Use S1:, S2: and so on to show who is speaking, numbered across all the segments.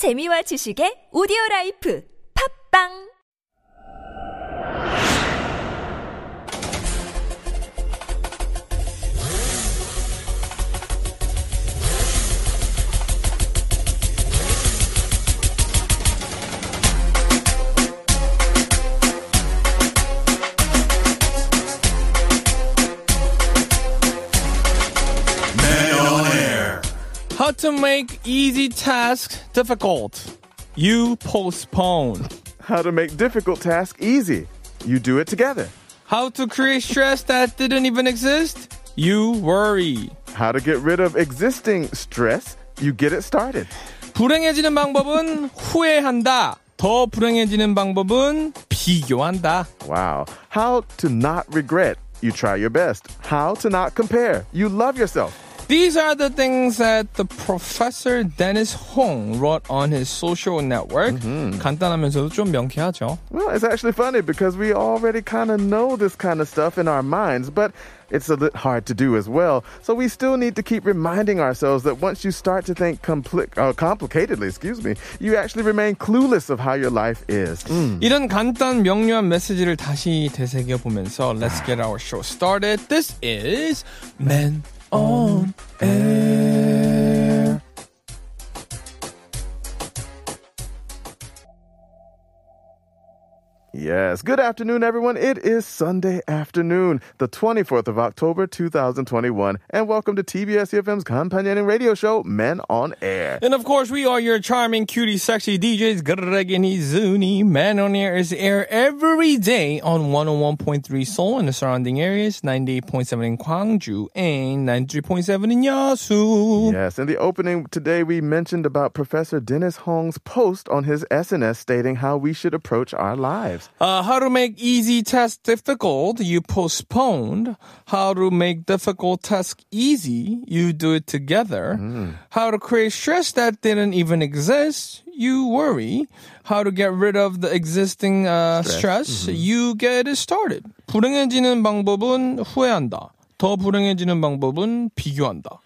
S1: 재미와 지식의 오디오 라이프. 팝빵
S2: to make easy tasks difficult. You postpone.
S3: How to make difficult tasks easy. You do it together.
S2: How to create stress that didn't even exist. You worry.
S3: How to get rid of existing stress. You get it started.
S2: 불행해지는 방법은 후회한다. 더 불행해지는 방법은 비교한다.
S3: Wow. How to not regret. You try your best. How to not compare. You love yourself.
S2: These are the things that the professor Dennis Hong wrote on his social network. 간단하면서도 좀 명쾌하죠.
S3: Well, it's actually funny because we already kind of know this kind of stuff in our minds, but it's a bit hard to do as well. So we still need to keep reminding ourselves that once you start to think compli- uh, complicatedly, excuse me, you actually remain clueless of how your life is. Mm.
S2: 이런 간단 명료한 메시지를 다시 되새겨 보면서 Let's get our show started. This is Men on Air.
S3: Yes. Good afternoon, everyone. It is Sunday afternoon, the 24th of October, 2021. And welcome to TBS EFM's companion radio show, Men on Air.
S2: And of course, we are your charming, cutie, sexy DJs, Greg and Izuni. Man on Air is air every day on 101.3 Seoul and the surrounding areas, 98.7 in Gwangju, and 93.7 in Yeosu.
S3: Yes. In the opening today, we mentioned about Professor Dennis Hong's post on his SNS stating how we should approach our lives.
S2: Uh, how to make easy tasks difficult, you postponed. How to make difficult tasks easy, you do it together. How to create stress that didn't even exist, you worry. How to get rid of the existing uh, stress, you get it started. 불행해지는 방법은 후회한다. 더 불행해지는 방법은 비교한다.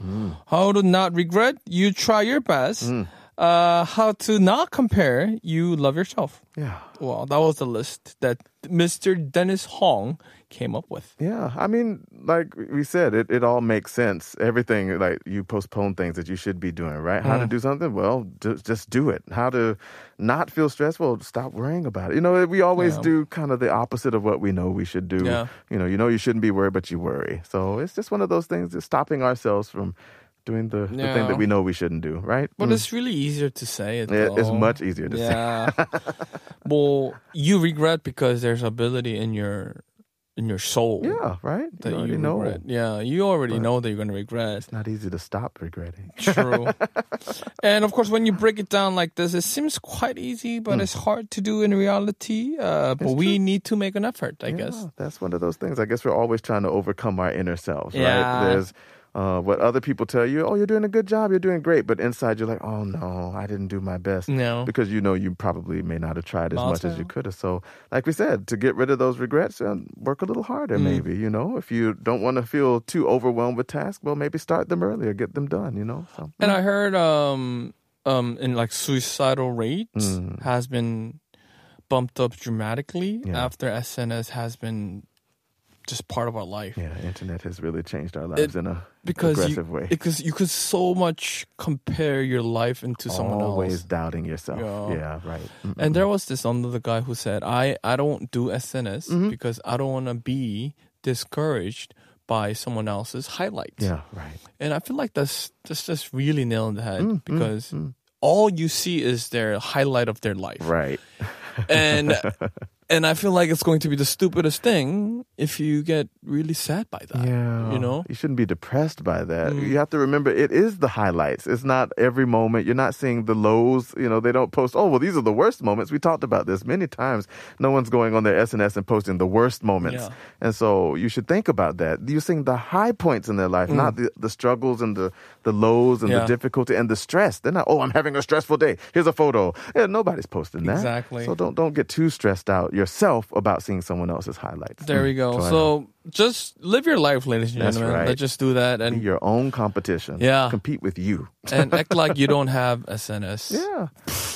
S2: How to not regret, you try your best. Uh, how to not compare, you love yourself.
S3: Yeah.
S2: Well, that was the list that Mr. Dennis Hong came up with.
S3: Yeah, I mean, like we said, it, it all makes sense. Everything, like you postpone things that you should be doing, right? How to do something? Well, ju- just do it. How to not feel stressful? Stop worrying about it. You know, we always
S2: Yeah.
S3: do kind of the opposite of what we know we should do.
S2: Yeah.
S3: You know, you know you shouldn't be worried, but you worry. So it's just one of those things, just stopping ourselves from doing the, the thing that we know we shouldn't do, right?
S2: But
S3: Mm.
S2: it's really easier to say it.
S3: It- it's much easier to say.
S2: well, you regret because there's ability in your in your soul.
S3: Yeah, right?
S2: That
S3: you
S2: you,
S3: know.
S2: regret. Yeah, you already know that you're gonna regret.
S3: It's not easy to stop regretting.
S2: True. and of course, when you break it down like this, it seems quite easy, but it's hard to do in reality. Uh, but we need to make an effort, I guess.
S3: That's one of those things. I guess we're always trying to overcome our inner selves,
S2: Yeah.
S3: right? There's uh, what other people tell you, oh, you're doing a good job, you're doing great, but inside you're like, oh no, I didn't do my best.
S2: No,
S3: because you know you probably may not have tried as also. much as you could have. So, like we said, to get rid of those regrets, and work a little harder.
S2: Mm.
S3: Maybe you know, if you don't want to feel too overwhelmed with tasks, well, maybe start them earlier, get them done. You know. So,
S2: and. I heard, um, um, in like suicidal rates mm. has been bumped up dramatically
S3: yeah.
S2: after SNS has been just part of our life.
S3: yeah, internet has really changed our lives in a
S2: Because you,
S3: aggressive way.
S2: because you could so much compare your life into someone else.
S3: Always doubting yourself.
S2: Yeah.
S3: Yeah, right. Mm.
S2: And there was this another guy who said, "I I don't do SNS
S3: Mm-hmm.
S2: because I don't want to be discouraged by someone else's highlights."
S3: Yeah, right.
S2: And I feel like that's that's just really nail on the head
S3: Mm,
S2: because all you see is their highlight of their life.
S3: Right.
S2: And and I feel like it's going to be the stupidest thing if you get really sad by that.
S3: Yeah.
S2: You know?
S3: You shouldn't be depressed by that.
S2: Mm.
S3: You have to remember it is the highlights. It's not every moment. You're not seeing the lows. You know, they don't post, oh, well, these are the worst moments. We talked about this many times. No one's going on their SNS and posting the worst moments.
S2: Yeah.
S3: And so you should think about that. You're seeing the high points in their life, not the, the struggles and the, the lows and
S2: Mm. Yeah.
S3: the difficulty and the stress. They're not, oh, I'm having a stressful day. Here's a photo. Yeah, nobody's posting that.
S2: Exactly.
S3: So don't, don't get too stressed out yourself about seeing someone else's highlights.
S2: There we go.
S3: Go ahead.
S2: So just live your life, ladies and
S3: That's
S2: gentlemen.
S3: right.
S2: Let's just do that
S3: Be
S2: and
S3: your own competition.
S2: Yeah.
S3: Compete with you.
S2: and act like you don't have SNS.
S3: Yeah.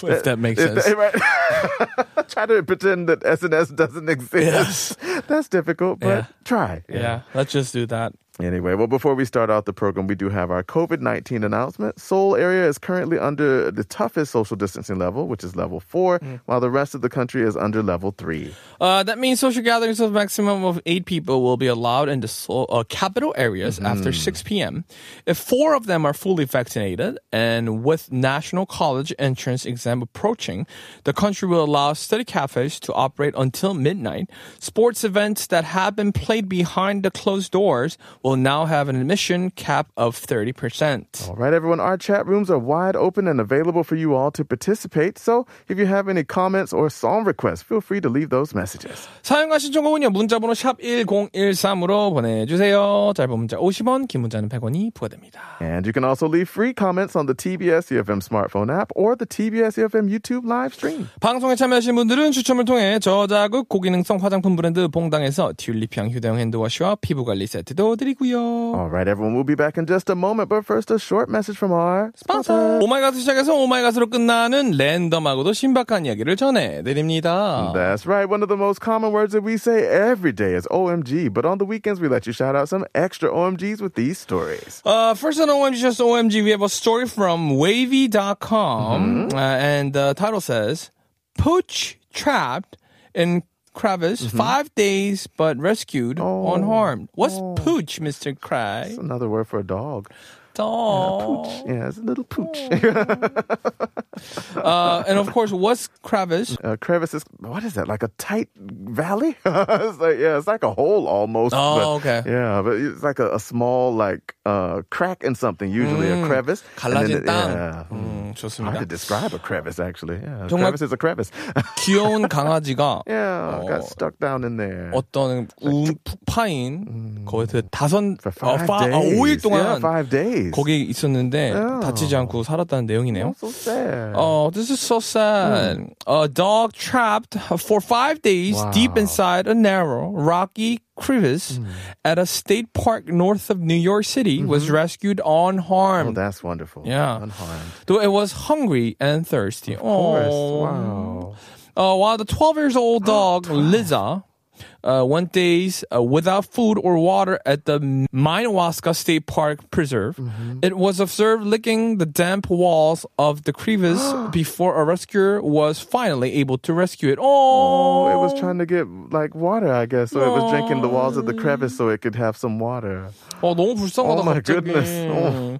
S2: if that makes sense.
S3: right? try to pretend that SNS doesn't exist. That's difficult, but
S2: Yeah.
S3: try.
S2: Yeah, let's just do that.
S3: Anyway, well, before we start out the program, we do have our COVID 19 announcement. Seoul area is currently under the toughest social distancing level, which is level four,
S2: Mm.
S3: while the rest of the country is under level three.
S2: Uh, that means social gatherings of maximum of eight people will be allowed in the Seoul, uh, capital areas after 6 p.m. If four of them are fully vaccinated and with national college entrance exam approaching, the country will allow study cafes to operate until midnight. Sports events that have been played behind the closed doors will now have an admission cap of 30%.
S3: All right, everyone, our chat rooms are wide open and available for you all to participate. So if you have any comments or song requests, feel free to leave those messages.
S2: 사용과 신청곡은요 문자번호 샵 1013으로 보내주세요 짧은 문자 50원 긴 문자는 100원이 부과됩니다
S3: And you can also leave free comments on the TBS EFM smartphone app or the TBS EFM YouTube live stream.
S2: 방송에 참여하신 분들은 추첨을 통해 저자극 고기능성 화장품 브랜드 봉당에서 튤립향 휴대용 핸드워시와 피부관리 세트도 드리고 요
S3: All right, everyone, we'll be back in just a moment, but first a short message from our sponsor.
S2: 오마이갓 시작해서 오마이갓으로 끝나는 랜덤하고도 신박한 이야기를 전해드립니다
S3: That's right. One of the most common words that we say every day is OMG, but on the weekends we let you shout out some extra OMGs with these stories.
S2: Uh, first on OMG, just OMG, we have a story from wavy.com, uh, and the title says, Pooch trapped in crevice mm-hmm. five days but rescued oh. unharmed. What's oh. pooch, Mr. Cry?
S3: Another word for a dog.
S2: Dog.
S3: Yeah, it's a little pooch.
S2: Uh, and of course, what's crevice?
S3: uh, crevice is, what is that, like a tight valley? it's like, yeah, it's like a hole almost.
S2: Oh,
S3: but-
S2: okay.
S3: Yeah, but it's like a, a small, like, uh, crack in something, usually a crevice. And then
S2: 갈라진
S3: it-
S2: 땅.
S3: Yeah.
S2: 음,
S3: Hard to
S2: 좋습니다.
S3: describe a crevice, actually. Yeah,
S2: 정말-
S3: crevice is a crevice.
S2: 귀여운 강아지가
S3: yeah, got
S2: Oh.
S3: stuck down in there.
S2: 어떤 우, 푹 파인 거의 그 다섯
S3: For
S2: 어,
S3: five
S2: 파- 어,
S3: days.
S2: 5일 동안
S3: Yeah, five days.
S2: 거기 있었는데
S3: Yeah.
S2: 다치지 않고 살았다는 내용이네요.
S3: Oh, so sad.
S2: Oh, this is so sad. A dog trapped for five days
S3: Wow.
S2: deep inside a narrow, rocky crevice at a state park north of New York City was rescued
S3: Oh,
S2: unharmed.
S3: that's wonderful.
S2: Yeah.
S3: Unharmed.
S2: Though it was hungry and thirsty.
S3: Of course.
S2: Oh.
S3: Wow.
S2: Uh, while the 12 years old dog, Liza, uh, went days uh, without food or water at the Madawaska State Park Preserve.
S3: Mm-hmm.
S2: It was observed licking the damp walls of the crevice before a rescuer was finally able to rescue it. Oh,
S3: Oh, it was trying to get like water, I guess. So it was drinking the walls of the crevice so it could have some water.
S2: 어, 너무 불쌍하다
S3: Oh my
S2: 갑자기.
S3: goodness. Oh.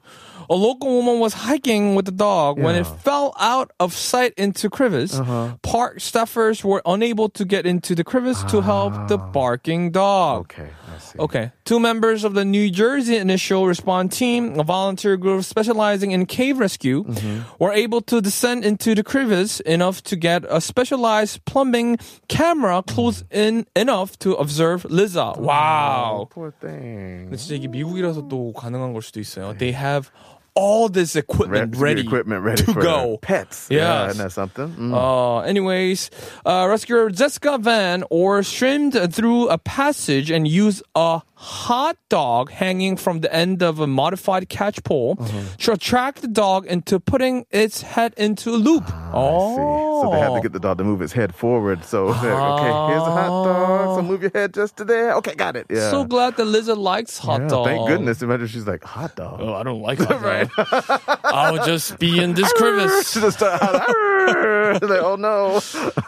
S2: A local woman was hiking with the dog when it
S3: Yeah. Uh-huh.
S2: fell out of sight into crevice. Park staffers were unable to get into the crevice to help the barking dog.
S3: Ah. Okay, I see.
S2: Okay. Two members of the New Jersey Initial Response Team, a volunteer group specializing in cave rescue,
S3: Mm-hmm.
S2: were able to descend into the crevice enough to get a specialized plumbing camera close in enough to observe Liza.
S3: Oh,
S2: Wow.
S3: poor thing.
S2: 근데 진짜 이게 미국이라서 또 가능한 걸 수도 있어요. They have all this equipment
S3: Re-
S2: ready,
S3: equipment ready
S2: to go.
S3: pets. Yeah,
S2: Yes.
S3: isn't that something? Mm.
S2: Uh, anyways, uh, rescuer Jessica Van or streamed through a passage and used a hot dog hanging from the end of a modified catch pole
S3: Uh-huh.
S2: to attract the dog into putting its head into a loop.
S3: Ah, I see. So they had to get the dog to move its head forward. So, they're like, okay, here's a hot dog. So move your head just to there. Okay, got it. Yeah.
S2: So glad that Lizard likes hot
S3: Yeah,
S2: dog.
S3: Thank goodness. Imagine she's like, hot dog.
S2: Oh, I don't like hot dog. I'll just be in this crevice.
S3: Should have started. like, oh no.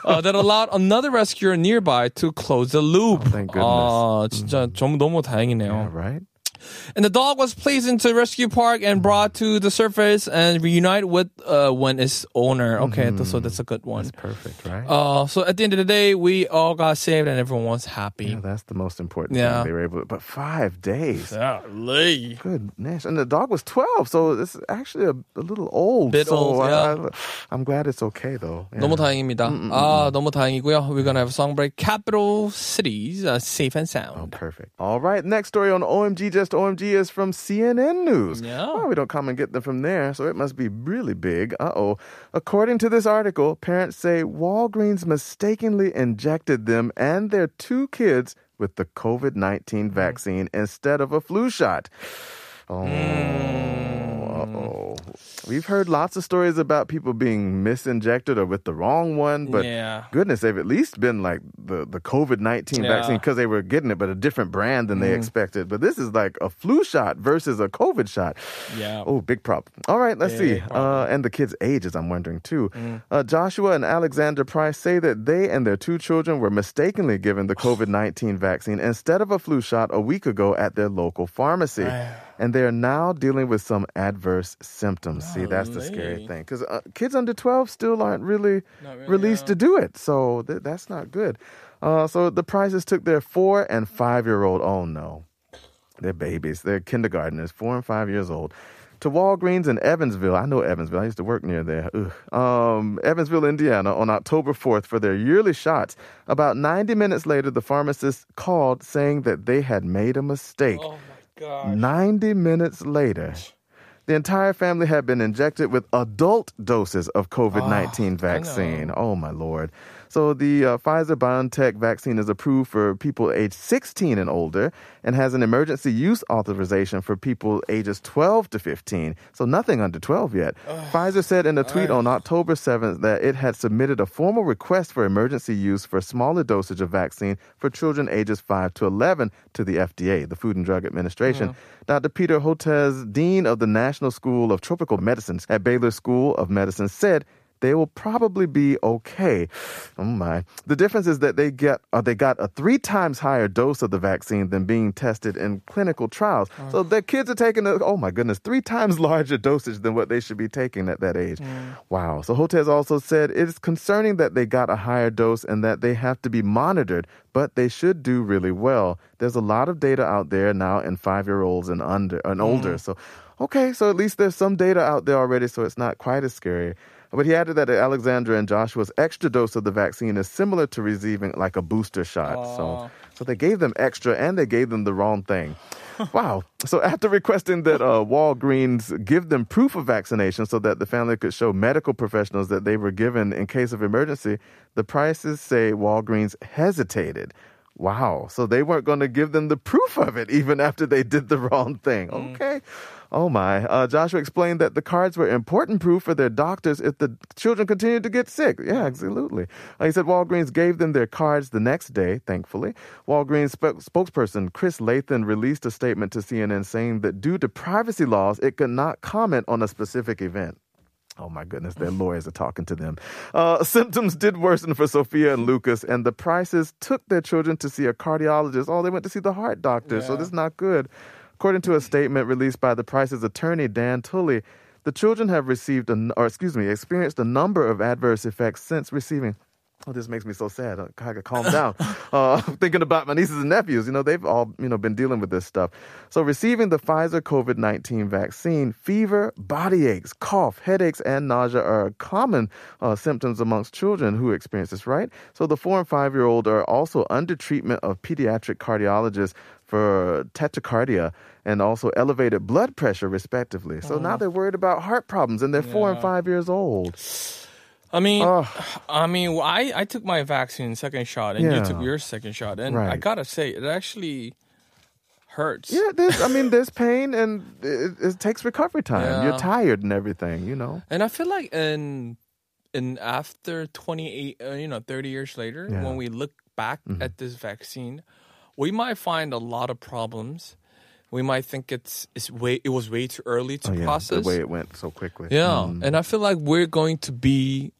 S2: uh, that allowed another rescuer nearby to close the loop.
S3: thank goodness.
S2: 아, 진짜 좀 너무 다행이네요.
S3: Yeah, right?
S2: And the dog was placed into rescue park and brought to the surface and reunite with uh, when its owner. Okay, so that's a good one.
S3: Perfect, right?
S2: Uh, so at the end of the day, we all got saved and everyone was happy.
S3: yeah, that's the most important
S2: Yeah.
S3: thing. They were able to, but five days.
S2: Golly.
S3: Goodness. And the dog was 12, so it's actually a, a little old.
S2: Bit
S3: so
S2: old,
S3: I,
S2: yeah.
S3: I, am glad it's okay, though. Yeah.
S2: 너무 다행입니다. 아, 너무 다행이고요. We're gonna have a song break. Capital cities, uh, safe and
S3: Oh,
S2: sound.
S3: perfect. All right. Next story on OMG, just OMG is from CNN News.
S2: Yeah.
S3: Well, we don't come and get them from there, so it must be really big. Uh oh. According to this article, parents say Walgreens mistakenly injected them and their two kids with the COVID 19 vaccine instead of a flu shot. Oh. Uh oh. We've heard lots of stories about people being misinjected or with the wrong one, but
S2: Yeah.
S3: goodness, they've at least been like the, the COVID 19
S2: Yeah.
S3: vaccine because they were getting it, but a different brand than they expected. But this is like a flu shot versus a COVID shot.
S2: Yeah.
S3: Oh, big problem. All right, let's see.
S2: Big problem.
S3: Uh, and the kids' ages, I'm wondering too. Uh, Joshua and Alexandra Price say that they and their two children were mistakenly given the COVID 19 vaccine instead of a flu shot a week ago at their local pharmacy. and they are now dealing with some adverse symptoms. See, that's the scary thing. Because uh, kids under 12 still aren't really,
S2: really,
S3: released
S2: yeah.
S3: to do it. So th- that's not good. Uh, so the Prices took their four and five year old. Oh, no. They're babies. They're kindergartners, four and five years old. To Walgreens in Evansville. I know Evansville. I used to work near there. Ugh. Um, Evansville, Indiana, on October 4th for their yearly shots. About 90 minutes later, the pharmacist called saying that they had made a mistake.
S2: Oh god.
S3: 90 minutes later, the entire family had been injected with adult doses of COVID 19 vaccine. Oh, my Lord. So, the uh, Pfizer BioNTech vaccine is approved for people aged 16 and older and has an emergency use authorization for people ages 12 to 15. So, nothing under 12 yet. Pfizer said in a tweet on October 7th that it had submitted a formal request for emergency use for a smaller dosage of vaccine for children ages 5 to 11 to the FDA, the Food and Drug Administration. Dr. Peter Hotez, Dean of the National School of Tropical Medicines at Baylor School of Medicine, said they will probably be okay. Oh my. The difference is that they get uh, they got a 3 times higher dose of the vaccine than being tested in clinical trials. So their kids are taking a oh my goodness, 3 times larger dosage than what they should be taking at that age. Wow. So Hotez also said it is concerning that they got a higher dose and that they have to be monitored, but they should do really well. There's a lot of data out there now in 5-year-olds and under and older. So okay, so at least there's some data out there already so it's not quite as scary. But he added that Alexandra and Joshua's extra dose of the vaccine is similar to receiving like a booster shot. So, so they gave them extra and they gave them the wrong thing. wow. So after requesting that uh, Walgreens give them proof of vaccination so that the family could show medical professionals that they were given in case of emergency, the Prices say Walgreens hesitated. Wow. So they weren't going to give them the proof of it even after they did the wrong thing. Okay. Oh my. Uh, Joshua explained that the cards were important proof for their doctors if the children continued to get sick. Yeah, absolutely. Uh, he said Walgreens gave them their cards the next day, thankfully. Walgreens sp- spokesperson Kris Lathan released a statement to CNN saying that due to privacy laws, it could not comment on a specific event. Oh my goodness, their lawyers are talking to them. Uh, symptoms did worsen for Sophia and Lucas, and the Prices took their children to see a cardiologist. Oh, they went to see the heart doctor, so this is not good. According to a statement released by the Price's attorney, Dan Tully, the children have received, a, n- or excuse me, experienced a number of adverse effects since receiving. Oh, this makes me so sad. I gotta calm down. uh, thinking about my nieces and nephews. You know, they've all you know been dealing with this stuff. So, receiving the Pfizer COVID nineteen vaccine, fever, body aches, cough, headaches, and nausea are common uh, symptoms amongst children who experience this. Right. So, the four and five year old are also under treatment of pediatric cardiologists for tachycardia and also elevated blood pressure, respectively. So now they're worried about heart problems, and they're four and five years old.
S2: I mean,
S3: Ugh.
S2: I mean, I I took my vaccine second shot, and you took your second shot, and I
S3: Right.
S2: gotta say, it actually hurts.
S3: Yeah, there's, I mean, there's pain and it, it takes recovery time. You're
S2: Yeah.
S3: tired and everything, you know.
S2: And I feel like in in after 28, uh, you know, 30 years later,
S3: Yeah. Mm-hmm.
S2: when we look back at this vaccine, we might find a lot of problems. We might think it's it's way it was way too early to
S3: Oh, yeah,
S2: process.
S3: the way it went so quickly.
S2: Yeah,
S3: Mm.
S2: and I feel like we're going to be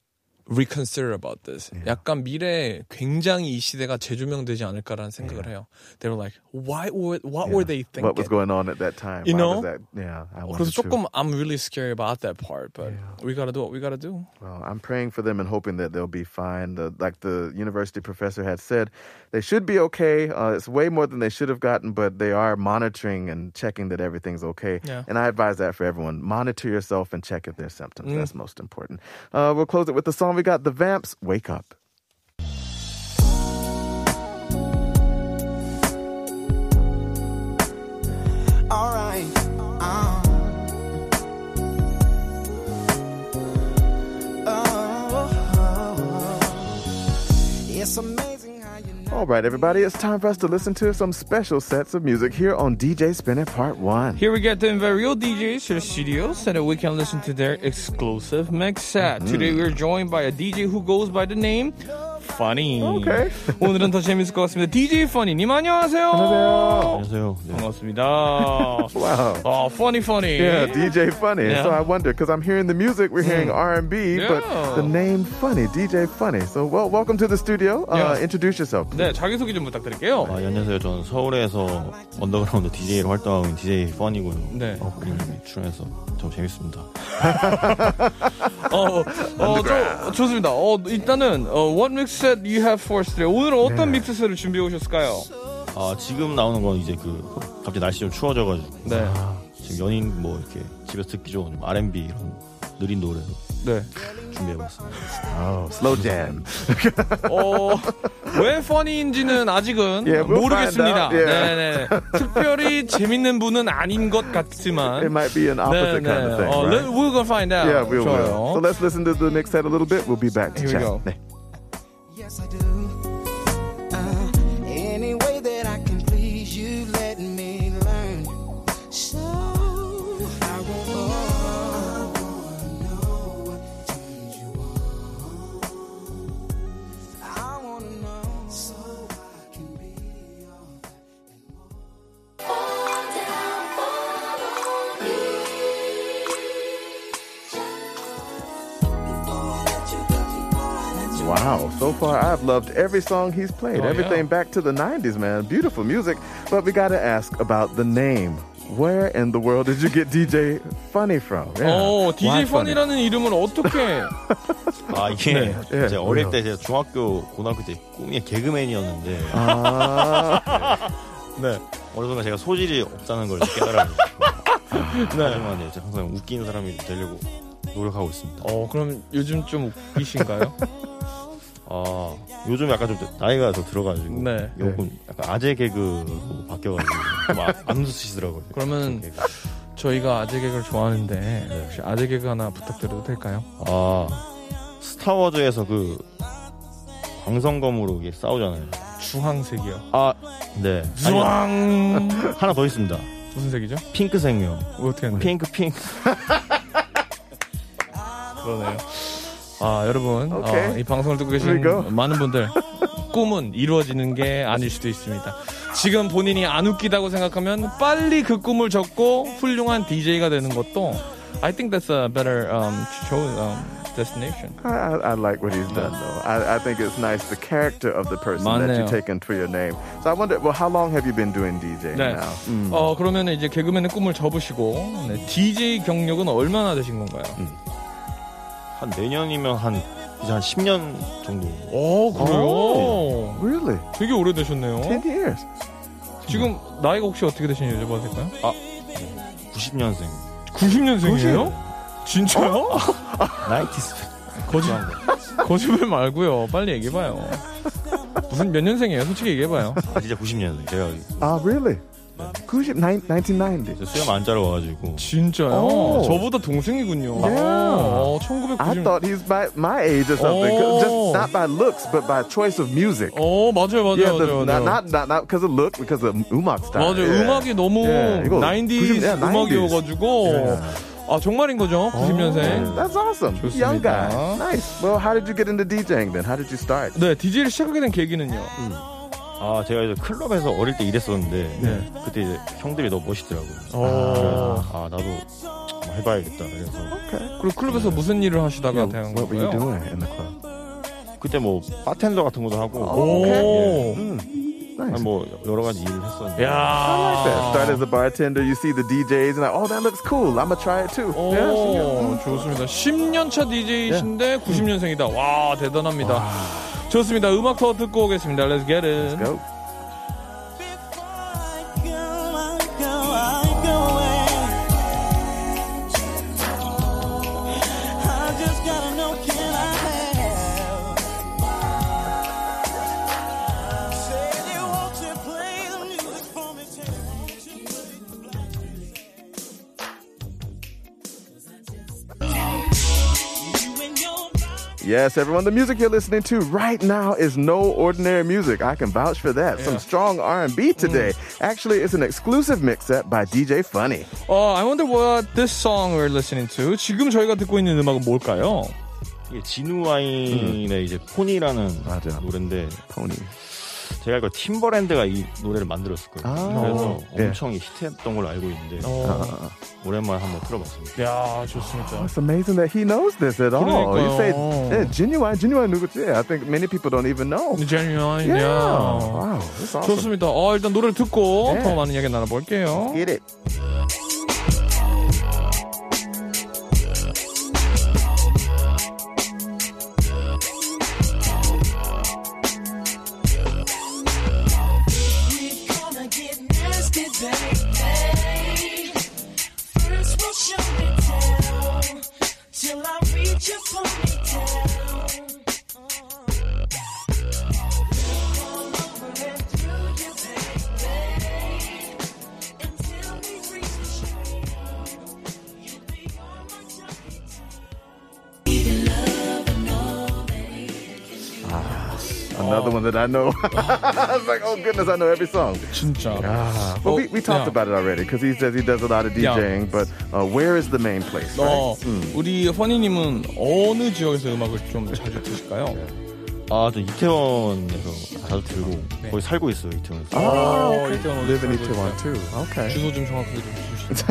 S2: reconsider about this. 약간 미래에 굉장히 이 시대가 재조명되지 않을까라는 생각을 해요. They were like, why were what were they thinking?
S3: What was going on at that time?
S2: You
S3: Why
S2: know?
S3: was that? Yeah, I wonder
S2: 그래서
S3: too.
S2: 조금 I'm really scared about that part, but we gotta do what we gotta do.
S3: Well, I'm praying for them and hoping that they'll be fine. The, like the university professor had said, they should be okay. Uh, it's way more than they should have gotten, but they are monitoring and checking that everything's okay.
S2: Yeah.
S3: And I advise that for everyone. Monitor yourself and check if there's symptoms.
S2: Mm.
S3: That's most important. Uh, we'll close it with the song we got, The Vamps, Wake Up.
S4: alright. Uh. Oh, it's amazing how you
S3: All right, everybody, it's time for us to listen to some special sets of music here on DJ Spin It Part 1.
S2: Here we get to the real DJs to the studio so that we can listen to their exclusive mix set. Mm-hmm. Today we're joined by a DJ who goes by the name Funny.
S3: Okay.
S2: 오늘은 더 재밌을 것 같습니다. DJ Funny님 안녕하세요.
S5: 안녕하세요. 네.
S2: 반갑습니다.
S3: Wow.
S2: 어, Funny Funny.
S3: Yeah, DJ Funny.
S2: Yeah.
S3: So I wonder because I'm hearing the music, we're hearing R&B, but
S2: Yeah.
S3: the name Funny, DJ Funny. So well, welcome to the studio. Uh,
S2: Yeah.
S3: Introduce yourself.
S2: 네, 자기 소개 좀 부탁드릴게요.
S5: 아, 예, 안녕하세요. 저는 서울에서 언더그라운드 DJ로 활동하고 있는 DJ 펀이고요.
S2: 네.
S5: 어, 오늘 출연해서 좀 재밌습니다.
S2: 어, 어, 저, 좋습니다. 어, 일단은 어, what mix set you have for us today? 오늘은 어떤
S3: 네.
S2: 믹스셋을 준비해 오셨을까요?
S5: 아, 지금 나오는 건 이제 그 갑자기 날씨 좀 추워져가지고
S2: 네.
S5: 지금 연인 뭐 이렇게 집에서 듣기 좋은 R&B 이런 느린 노래
S2: 네.
S5: 준비해봤습니다.
S3: Oh, slow jam.
S2: 어, 왜 funny인지는 아직은
S3: Yeah, we'll
S2: 모르겠습니다.
S3: find out. Yeah.
S2: 네네. 특별히 재밌는 분은 아닌 것 같지만.
S3: It might be an opposite kind of thing.
S2: 어,
S3: right?
S2: let- we're gonna find out.
S3: Yeah, we will.
S2: 좋아요.
S3: So let's listen to the mix set a little bit. We'll be back to
S2: Here we
S3: chat.
S2: go.
S3: 네.
S4: Yes, I do.
S3: Far I've loved every song he's played.
S2: Oh,
S3: Everything
S2: yeah.
S3: back to the 90s, man. Beautiful music. But we got to ask about the name. Where in the world did you get DJ Funny from? Yeah.
S2: 어, DJ
S3: Funny?
S2: fun이라는 이름을 어떻게?
S5: 아, 이게
S3: 예,
S5: 이제 어릴
S3: 왜요?
S5: 때 제가 중학교, 고등학교 때 꿈이 개그맨이었는데
S3: 아,
S2: 네.
S5: 어느 순간 제가 소질이 없다는 걸 깨달아가지고 하지만 이제 항상 웃기는 사람이 되려고 노력하고 있습니다.
S2: 어, 그럼 요즘 좀 웃기신가요?
S5: 아, 요즘 약간 좀 나이가 더 들어가지고
S2: 네.
S5: 조금 약간 아재 개그로 바뀌어가지고 좀 아- 안 웃으시더라고요.
S2: 그러면
S5: 개그.
S2: 저희가 아재 개그를 좋아하는데 혹시 아재 개그 하나 부탁드려도 될까요?
S5: 아 스타워즈에서 그 광선검으로 이게 싸우잖아요.
S2: 주황색이요.
S5: 아, 네.
S2: 주황
S5: 하나 더 있습니다.
S2: 무슨 색이죠?
S5: 핑크색요.
S2: 어떻게 하는데?
S5: 핑크 핑크.
S2: 그러네요. 아 여러분. 어, 이 방송을 듣고 계신. 많은 분들 꿈은 이루어지는 게 아닐 수도 있습니다. 지금 본인이 안 웃기다고 생각하면 빨리 그 꿈을 접고 훌륭한 DJ가 되는 것도 I think that's a better um, show, um, destination.
S3: I, I, like what he's done, though. I, I think it's nice the character of the person that
S2: 맞네요.
S3: you taken for your name. So I wonder, well, how long have you been doing DJ
S2: 네.
S3: now? Mm.
S2: 어 그러면 이제 개그맨의 꿈을 접으시고 네, DJ 경력은 얼마나 되신 건가요?
S5: 한 내년이면 한 이제 한 10년 정도.
S2: 오 그래요?
S3: Really?
S2: 되게 오래되셨네요.
S3: 10 years.
S2: 지금 나이가 혹시 어떻게 되시는지 여쭤봐도 될까요?
S5: 90년생.
S2: 90년생이에요? 진짜요?
S5: 나이티스.
S2: 거짓, 거짓말 말고요. 빨리 얘기해 봐요. 무슨 몇 년생이에요? 솔직히 얘기해 봐요.
S5: 아 진짜 90년생. 제가
S3: Ah, really? 90, 1990.
S5: 이제 수염 안 자라가지고
S2: 진짜요?
S3: 오.
S2: 저보다 동생이군요.
S3: Yeah.
S2: 어,
S3: I
S2: 1990.
S3: thought he's by my age or something.
S2: Oh.
S3: Just not by looks, but by choice of music.
S2: 어, 맞아요, 맞아요,
S3: yeah, the,
S2: 맞아요.
S3: not,
S2: 맞아요.
S3: not not not because of look, because of umak style.
S2: 맞아요.
S3: yeah.
S2: 음악이 너무
S3: Yeah, 이거
S2: 90s
S3: 90, yeah, 90s.
S2: 음악이어가지고.
S3: Yeah.
S2: 아, 정말인 거죠? 90년생.
S3: That's awesome. Young
S2: 좋습니다.
S3: guy. Nice. Well, how did you get into DJing then? How did you start?
S2: 네, DJ를 시작하게 된 계기는요?
S5: 아 제가 이제 클럽에서 어릴 때 일했었는데
S2: 네.
S5: 그때 이제 형들이 너무 멋있더라고요.
S2: 어.
S5: 아 나도 뭐 해봐야겠다. 그래서.
S2: 그리고 클럽에서 무슨 일을 하시다가
S3: Yeah,
S2: 대한
S3: what were you
S2: 거예요?
S3: doing in the club?
S5: 그때 뭐 바텐더 같은 것도 하고
S2: 오.
S3: Mm, nice.
S5: 뭐 여러 가지 일을 했었는데
S2: 야.
S3: that. Start as a bartender, you see the DJs, and like, oh, that looks cool. I'm gonna try it too.
S2: 오,
S3: Yeah, so-
S2: 좋습니다. 10년 차 DJ이신데 90년생이다. 와, 대단합니다. 좋습니다. 음악 더 듣고 오겠습니다. Let's get it.
S3: Go. Yes, everyone. The music you're listening to right now is no ordinary music. I can vouch for that. Some strong R&B today. Actually, it's an exclusive mix set by DJ Funny.
S2: 어, I wonder what this song we're listening to. 지금 저희가 듣고 있는 음악은 뭘까요?
S5: 이게 지누와인의 이제 폰이라는
S3: 음. 맞아.
S5: 노래인데
S3: Pony.
S5: 제가 알고 팀버랜드가 이 노래를 만들었을 거예요.
S3: 아.
S5: 그래서
S3: 예.
S5: 엄청 히트했던 걸로 알고 있는데
S2: 어,
S5: 오랜만에 한번 틀어봤습니다.
S2: 야, 좋습니다.
S3: It's amazing that he knows this at all. You say
S2: 그러니까요.
S3: yeah, genuine, genuine 누구지? I think many people don't even know.
S2: Genuine,
S3: Yeah.
S2: yeah.
S3: Wow, that's awesome.
S2: 좋습니다. 어, 일단 노래를 듣고
S3: 네.
S2: 더 많은 이야기 나눠볼게요.
S3: Get it. Another one that I know. I was like, oh goodness, I know every song.
S2: 진짜.
S3: Ah, but we, we talked
S2: yeah.
S3: about it already because he says he does a lot of
S2: Yeah.
S3: DJing. But uh, where is the main place? Right?
S2: 어, 우리 허니님은 어느 지역에서 음악을 좀 자주 드실까요?
S5: 아, 저 이태원에서 자주 들고 거기 살고 있어요, 이태원에서.
S2: 어, 이태원
S3: Live in Itaewon too. Okay.
S2: 주소 좀 정확하게 좀 주시죠.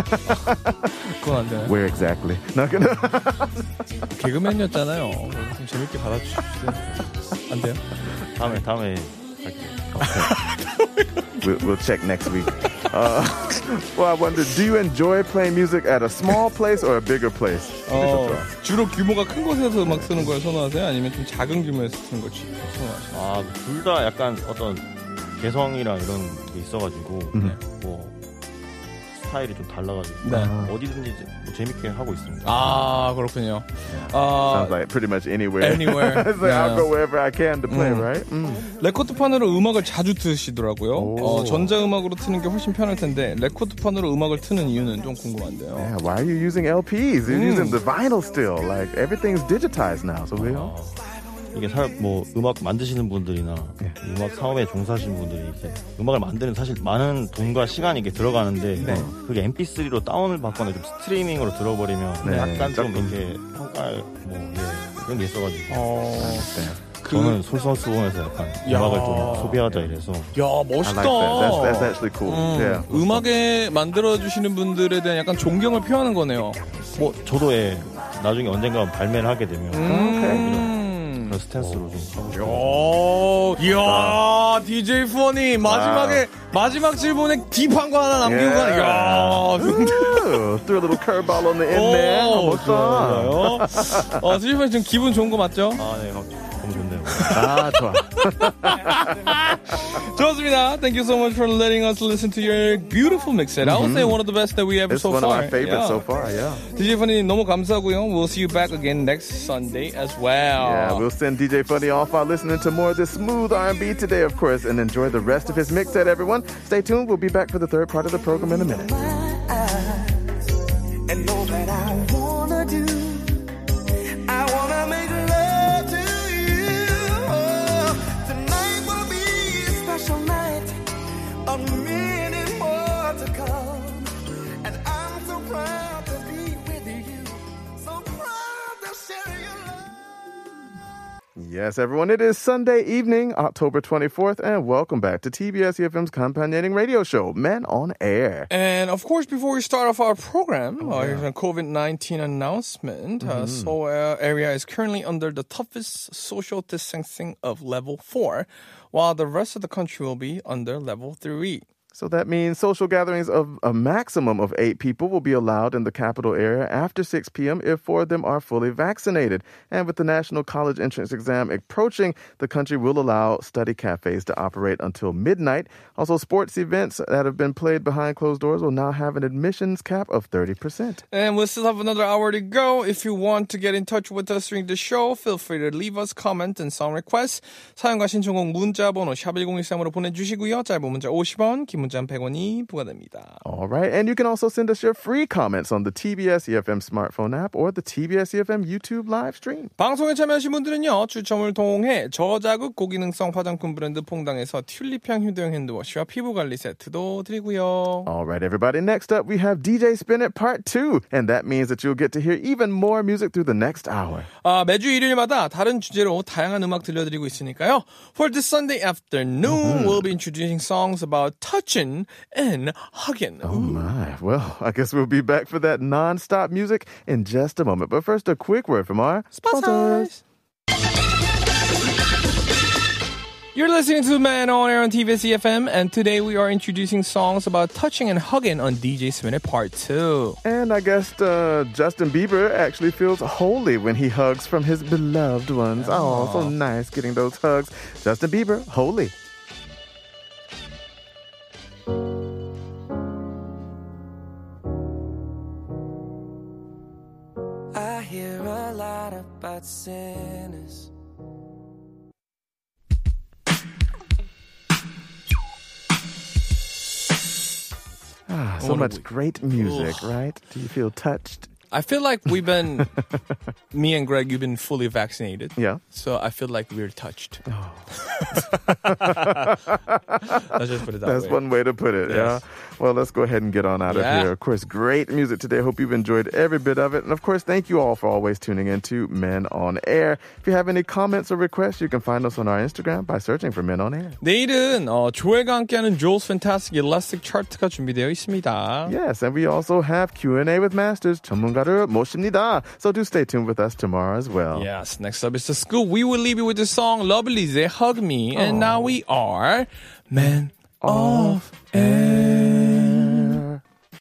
S2: 그건 안 되나요?
S3: Where exactly? Not gonna.
S2: 개그맨이었잖아요. 좀 재밌게 받아주십시오. 안 돼요?
S5: 다음에 다음에
S3: we'll, we'll check next week. Uh, well, I wonder, do you enjoy playing music at a small place or a bigger place?
S2: 어, 주로 규모가 큰 곳에서 음악 쓰는 걸 선호하세요? 아니면 좀 작은 규모에서 쓰는 걸 선호하세요?
S5: 아, 둘 다 약간 어떤 개성이랑 이런 게 있어가지고 뭐 스타일이 좀 달라가지고
S2: 네.
S5: 어디든지 뭐 재밌게 하고 있습니다.
S2: 아, 그렇군요. 아,
S3: Sounds like pretty much anywhere.
S2: Anywhere.
S3: it's like I'll
S2: Yeah.
S3: go wherever I can to play,
S2: Mm.
S3: right? Mm.
S2: 레코드판으로 음악을 자주 트시더라고요.
S3: 오.
S2: 어, 전자음악으로 트는 게 훨씬 편할 텐데 레코드판으로 음악을 트는 이유는 좀 궁금한데요.
S3: Yeah, why are you using LPs? You're
S2: Mm.
S3: using the vinyl still. Like everything's digitized now. So we
S5: 아, 이게 사, 뭐 음악 만드시는 분들이나
S3: 예.
S5: 음악 사업에 종사하시는 분들이 이렇게 음악을 만드는 사실 많은 돈과 시간이 이렇게 들어가는데
S2: 네.
S5: 그게 MP3로 다운을 받거나 좀 스트리밍으로 들어버리면
S3: 네,
S5: 약간 좀. 이렇게 평가 뭐 예, 그런 게 있어가지고
S2: 어, 그,
S5: 저는 솔선수범해서 약간
S2: 야.
S5: 음악을 좀 소비하자 이래서
S2: 야 멋있다.
S3: like that. That's, that's actually cool.
S2: 음,
S3: Yeah.
S2: 음악에 만들어 주시는 분들에 대한 약간 존경을 표하는 거네요.
S5: 뭐 저도 예, 나중에 언젠가 발매를 하게 되면
S2: 음.
S5: 그런 스탠스로 좀 하고 싶어요.
S2: 오, 이야, DJ 푸어니 마지막에 마지막 질문에 딥한 거 하나 남기고 가네. 이야, 근데
S3: Ooh, threw a little curveball on the end done.
S2: 좋아요. 어, DJ 푸어니 지금 기분 좋은 거 맞죠?
S5: 아, 네, 좋네요.
S3: Ah, 좋아.
S2: 좋습니다. Thank you so much for letting us listen to your beautiful mix set. I would say one of the best that we ever
S3: It's
S2: so
S3: one
S2: far.
S3: of my favorites
S2: yeah.
S3: so far. Yeah.
S2: DJ 푸어니 너무 감사하고요. We'll see you back again next Sunday as well.
S3: Yeah, we'll send DJ Funny off while listening to more of this smooth R&B today, of course, and enjoy the rest of his mix set, everyone. Stay tuned. We'll be back for the third part of the program in a minute. Yes, everyone, it is Sunday evening, October 24th, and welcome back to TBS EFM's companion radio show, Men on Air.
S2: And of course, before we start off our program, uh, here's a COVID 19 announcement. Uh, Seoul uh, area is currently under the toughest social distancing of level 4, while the rest of the country will be under level 3.
S3: So that means social gatherings of a maximum of eight people will be allowed in the capital area after 6 p.m. if four of them are fully vaccinated. And with the national college entrance exam approaching, the country will allow study cafes to operate until midnight. Also, sports events that have been played behind closed doors will now have an admissions cap of 30%.
S2: And we still have another hour to go. If you want to get in touch with us during the show, feel free to leave us comment and song requests. 사연과 신청곡 문자 번호 샵1013으로 보내주시고요. 짧은 문자 50원, 긴 문자 공장 100원이 부과됩니다.
S3: All right. And you can also send us your free comments on the TBS EFM smartphone app or the TBS EFM YouTube live stream.
S2: 방송에 참여하신 분들은요, 추첨을 통해 저자극 고기능성 화장품 브랜드 퐁당에서 튤립향 휴대용 핸드워시와 피부 관리 세트도 드리고요.
S3: All right, everybody. Next up, we have DJ Spin It Part 2. And that means that you'll get to hear even more music through the next hour.
S2: 아, 매주 일요일마다 다른 주제로 다양한 음악 들려드리고 있으니까요. For this Sunday afternoon, we'll be introducing songs about touching and hugging.
S3: Oh my. Well, I guess we'll be back for that non-stop music in just a moment. But first, a quick word from our sponsors.
S2: You're listening to Man on Air on TBS EFM, and today we are introducing songs about touching and hugging on DJ Spin It Part 2.
S3: And I guess uh, Justin Bieber actually feels holy when he hugs from his beloved ones. Oh, so nice getting those hugs. Justin Bieber, holy.
S4: I hear a lot about sinners.
S3: Ah, so much
S2: week.
S3: great music, right? Do you feel touched?
S2: I feel like we've been, me and Greg, you've been fully vaccinated.
S3: Yeah.
S2: So I feel like we're touched.
S3: Oh.
S2: Let's just put it that
S3: That's
S2: way.
S3: one way to put it. Yeah.
S2: Yes.
S3: Well, let's go ahead and get on out
S2: Yeah.
S3: of here. Of course, great music today. Hope you've enjoyed every bit of it. And of course, thank you all for always tuning in to Men on Air. If you have any comments or requests, you can find us on our Instagram by searching for Men on Air.
S2: 내일은 어, 조회가 함께하는 Jules Fantastic Elastic Chart가 준비되어 있습니다.
S3: Yes, and we also have Q&A with Masters. 전문가를 모십니다. So do stay tuned with us tomorrow as well.
S2: Yes, next up is the school. We will leave you with the song Lovely's Hug Me. And now oh. we are Men of Air.